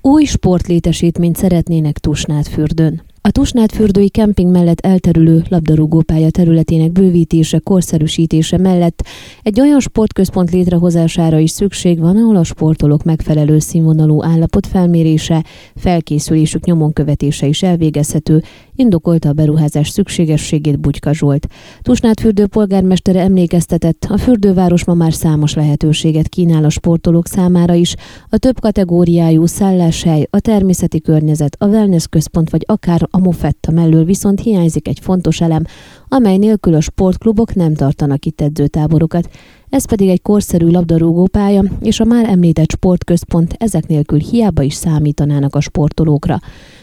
új sportlétesítményt szeretnének Tusnádfürdőn. A Tusnádfürdői kemping mellett elterülő labdarúgópálya területének bővítése, korszerűsítése mellett egy olyan sportközpont létrehozására is szükség van, ahol a sportolók megfelelő színvonalú állapot felmérése, felkészülésük nyomon követése is elvégezhető, indokolta a beruházás szükségességét Bugyka Zsolt. Tusnádfürdő polgármestere emlékeztetett, a fürdőváros ma már számos lehetőséget kínál a sportolók számára is, a több kategóriájú szálláshely, a természeti környezet, a wellness központ vagy akár a mofetta mellől viszont hiányzik egy fontos elem, amely nélkül a sportklubok nem tartanak itt edzőtáborokat. Ez pedig egy korszerű labdarúgópálya és a már említett sportközpont ezek nélkül hiába is számítanának a sportolókra.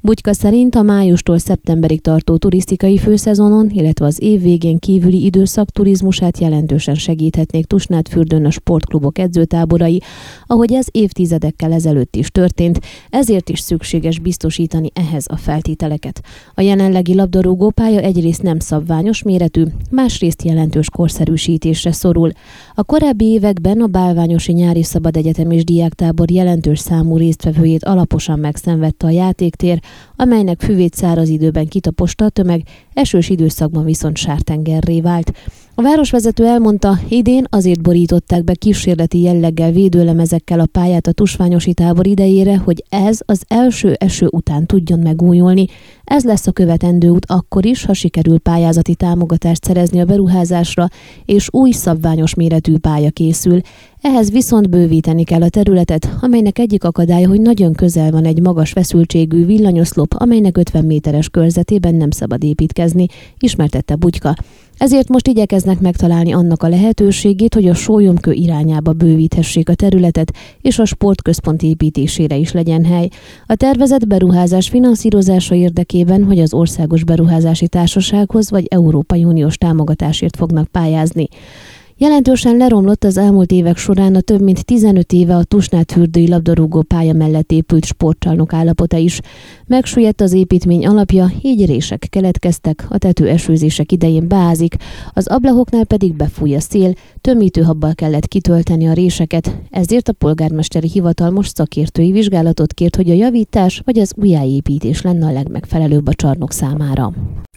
Bugyka szerint a májustól szeptemberig tartó turisztikai főszezonon, illetve az év végén kívüli időszak turizmusát jelentősen segíthetnék Tusnádfürdőn a sportklubok edzőtáborai, ahogy ez évtizedekkel ezelőtt is történt, ezért is szükséges biztosítani ehhez a feltételeket. A jelenlegi labdarúgópálya egyrészt nem szabványos méretű, másrészt jelentős korszerűsítésre szorul. A korábbi években a Bálványosi Nyári Szabad Egyetem Diáktábor jelentős számú résztvevőjét alaposan megszenvedte a játéktér, amelynek füvét száraz időben kitaposta a tömeg, esős időszakban viszont sártengerré vált. A városvezető elmondta, idén azért borították be kísérleti jelleggel védőlemezekkel a pályát a tusványosi tábor idejére, hogy ez az első eső után tudjon megújulni. Ez lesz a követendő út akkor is, ha sikerül pályázati támogatást szerezni a beruházásra, és új szabványos méretű pálya készül. Ehhez viszont bővíteni kell a területet, amelynek egyik akadálya, hogy nagyon közel van egy magas feszültségű villanyoszlop, amelynek 50 méteres körzetében nem szabad építkezni, ismertette Bugyka. Ezért most igyekeznek megtalálni annak a lehetőségét, hogy a sólyomkő irányába bővíthessék a területet, és a sportközpont építésére is legyen hely. A tervezett beruházás finanszírozása érdekében, hogy az Országos Beruházási Társasághoz vagy Európai Uniós támogatásért fognak pályázni. Jelentősen leromlott az elmúlt évek során a több mint 15 éve a Tusnát fürdői labdarúgó pálya mellett épült sportcsarnok állapota is. Megsüllyedt az építmény alapja, így rések keletkeztek, a tető esőzések idején beázik, az ablakoknál pedig befúj a szél, tömítőhabbal kellett kitölteni a réseket, ezért a polgármesteri hivatal most szakértői vizsgálatot kért, hogy a javítás vagy az újjáépítés lenne a legmegfelelőbb a csarnok számára.